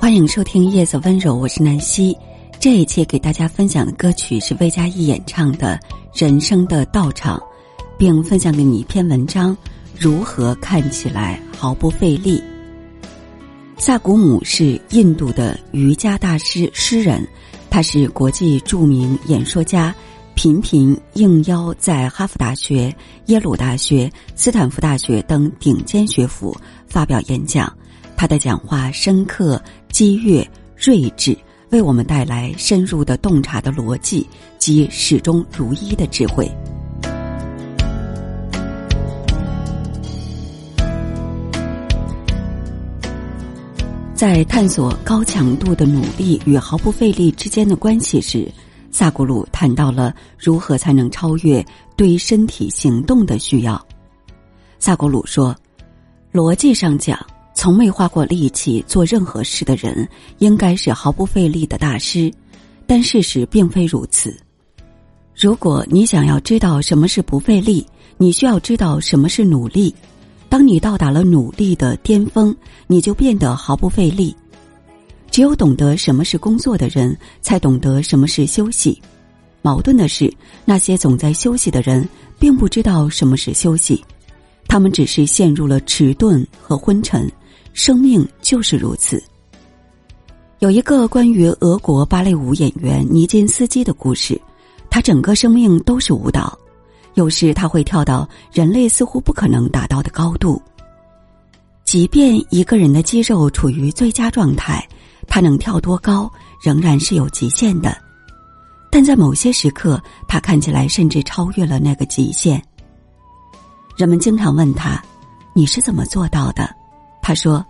欢迎收听《夜色温柔》，我是南希。这一期给大家分享的歌曲是魏佳艺演唱的《人生的道场》，并分享给你一篇文章：如何看起来毫不费力。萨古姆是印度的瑜伽大师、诗人，他是国际著名演说家，频频应邀在哈佛大学、耶鲁大学、斯坦福大学等顶尖学府发表演讲。他的讲话深刻、激越、睿智，为我们带来深入的洞察的逻辑及始终如一的智慧。在探索高强度的努力与毫不费力之间的关系时，萨古鲁谈到了如何才能超越对身体行动的需要。萨古鲁说：“逻辑上讲。”从没花过力气做任何事的人，应该是毫不费力的大师，但事实并非如此。如果你想要知道什么是不费力，你需要知道什么是努力。当你到达了努力的巅峰，你就变得毫不费力。只有懂得什么是工作的人，才懂得什么是休息。矛盾的是，那些总在休息的人，并不知道什么是休息，他们只是陷入了迟钝和昏沉。生命就是如此。有一个关于俄国芭蕾舞演员尼金斯基的故事，他整个生命都是舞蹈，有时他会跳到人类似乎不可能达到的高度。即便一个人的肌肉处于最佳状态，他能跳多高仍然是有极限的。但在某些时刻，他看起来甚至超越了那个极限。人们经常问他：“你是怎么做到的？”他说：“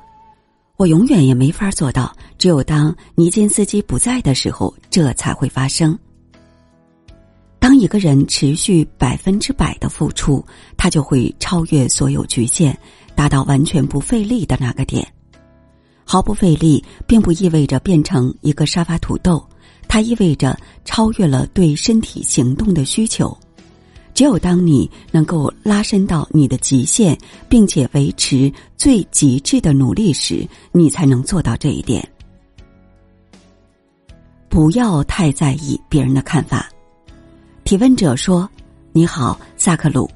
我永远也没法做到，只有当尼金斯基不在的时候，这才会发生。当一个人持续百分之百的付出，他就会超越所有局限，达到完全不费力的那个点。毫不费力，并不意味着变成一个沙发土豆，它意味着超越了对身体行动的需求。”只有当你能够拉伸到你的极限，并且维持最极致的努力时，你才能做到这一点。不要太在意别人的看法。提问者说：“你好，萨克鲁，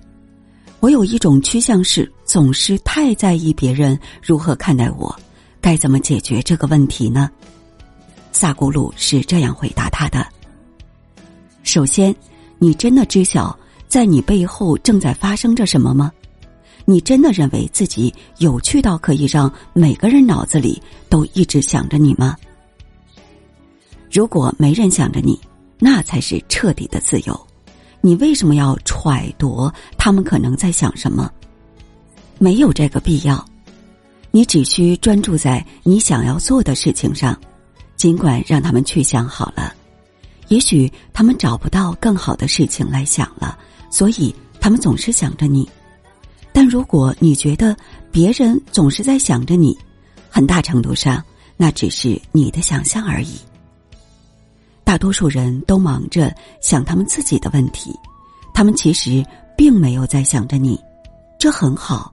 我有一种趋向是总是太在意别人如何看待我，该怎么解决这个问题呢？”萨古鲁是这样回答他的：“首先，你真的知晓。”在你背后正在发生着什么吗？你真的认为自己有趣到可以让每个人脑子里都一直想着你吗？如果没人想着你，那才是彻底的自由。你为什么要揣度他们可能在想什么？没有这个必要。你只需专注在你想要做的事情上，尽管让他们去想好了。也许他们找不到更好的事情来想了。所以，他们总是想着你，但如果你觉得别人总是在想着你，很大程度上那只是你的想象而已。大多数人都忙着想他们自己的问题，他们其实并没有在想着你，这很好。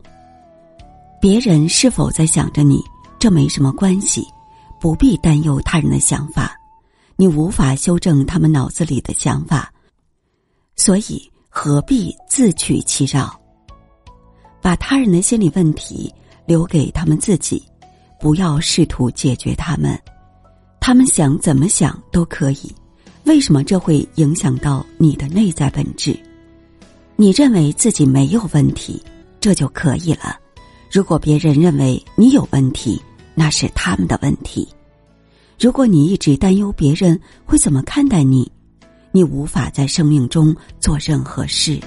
别人是否在想着你，这没什么关系，不必担忧他人的想法，你无法修正他们脑子里的想法，所以。何必自取其扰？把他人的心理问题留给他们自己，不要试图解决他们。他们想怎么想都可以。为什么这会影响到你的内在本质？你认为自己没有问题，这就可以了。如果别人认为你有问题，那是他们的问题。如果你一直担忧别人会怎么看待你。你无法在生命中做任何事。